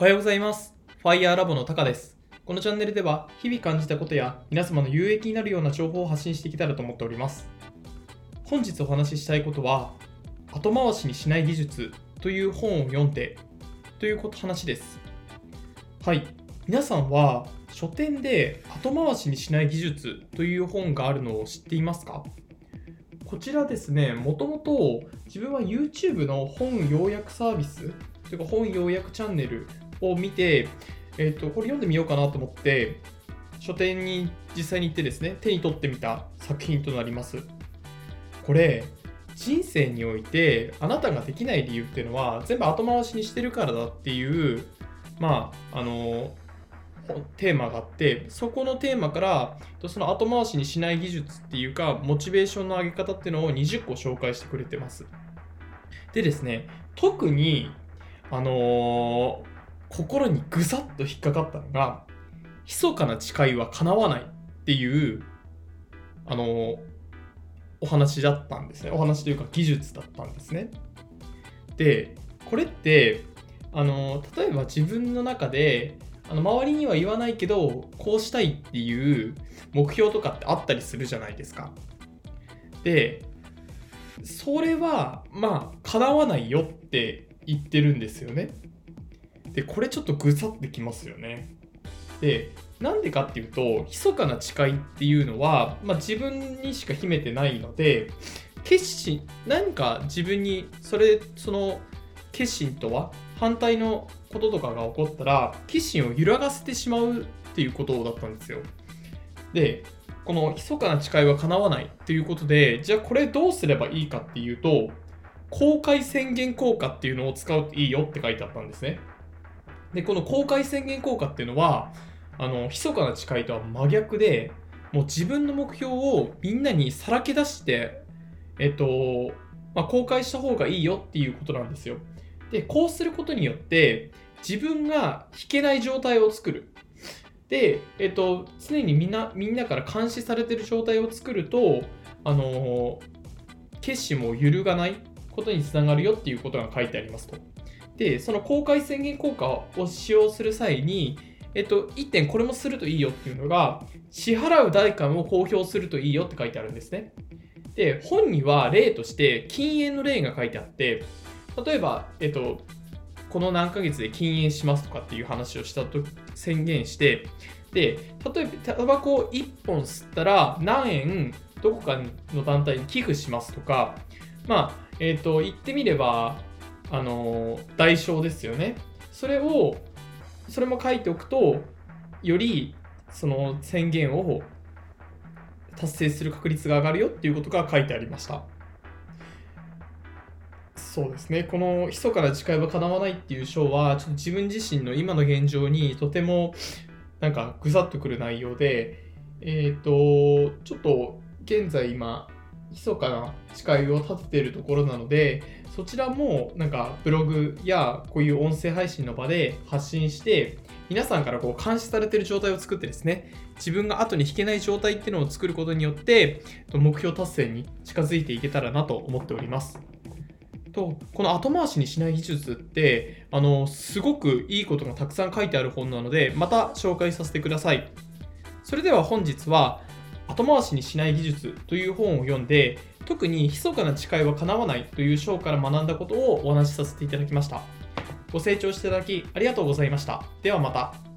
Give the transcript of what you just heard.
おはようございます。ファイヤーラボのタカです。このチャンネルでは日々感じたことや皆様の有益になるような情報を発信していけたらと思っております。本日お話ししたいことは、後回しにしない技術という本を読んでということ話です。はい。皆さんは書店で後回しにしない技術という本があるのを知っていますか？こちらですね、もともと自分は YouTube の本要約サービスというか本要約チャンネルを見て、えっ、と、これ読んでみようかなと思って、書店に実際に行ってですね、手に取ってみた作品となります。これ、人生においてあなたができない理由っていうのは全部後回しにしてるからだっていう、まあ、あの、テーマがあってそこのテーマからその後回しにしない技術っていうかモチベーションの上げ方っていうのを20個紹介してくれてますでですね特にあのー心にぐさっと引っかかったのが密かな誓いは叶わないっていうあのお話だったんですねお話というか技術だったんですねでこれってあの例えば自分の中であの周りには言わないけどこうしたいっていう目標とかってあったりするじゃないですか。でそれはまあ叶わないよって言ってるんですよね。でこれちょっとぐさってきますよね。でなんでかっていうと密かな誓いっていうのは、まあ、自分にしか秘めてないので決心何か自分にそれその決心とは反対のこととかが起こったら決心を揺らがせてしまうっていうことだったんですよ。でこの密かな誓いは叶わないっていうことでじゃあこれどうすればいいかっていうと公開宣言効果っていうのを使うといいよって書いてあったんですね。でこの公開宣言効果っていうのはあの密かな誓いとは真逆でもう自分の目標をみんなにさらけ出してえっと、まあ、公開した方がいいよっていうことなんですよ。で、こうすることによって、自分が弾けない状態を作る。で、えっと、常にみんな、みんなから監視されてる状態を作ると、あの決心も揺るがないことにつながるよっていうことが書いてありますと。で、その公開宣言効果を使用する際に、えっと、1点これもするといいよっていうのが、支払う代金を公表するといいよって書いてあるんですね。で、本には例として禁煙の例が書いてあって、例えば、えっと、この何ヶ月で禁煙しますとかっていう話をしたと宣言して、で、例えば、タバコを1本吸ったら何円どこかの団体に寄付しますとか、まあ、えっと、言ってみれば、あの、代償ですよね。それを、それも書いておくと、より、その宣言を達成する確率が上がるよっていうことが書いてありました。そうですね、この密かな誓いは叶わないっていう章は、ちょっと自分自身の今の現状にとてもなんかぐさっとくる内容で、えっ、と、ちょっと現在今、密かな誓いを立てているところなので、そちらもなんかブログやこういう音声配信の場で発信して、皆さんからこう監視されている状態を作ってですね、自分が後に引けない状態っていうのを作ることによって、目標達成に近づいていけたらなと思っております。とこの後回しにしない技術ってあのすごくいいことがたくさん書いてある本なのでまた紹介させてくださいそれでは本日は後回しにしない技術という本を読んで特に密かな誓いは叶わないという章から学んだことをお話しさせていただきました。ご清聴していただきありがとうございました。ではまた。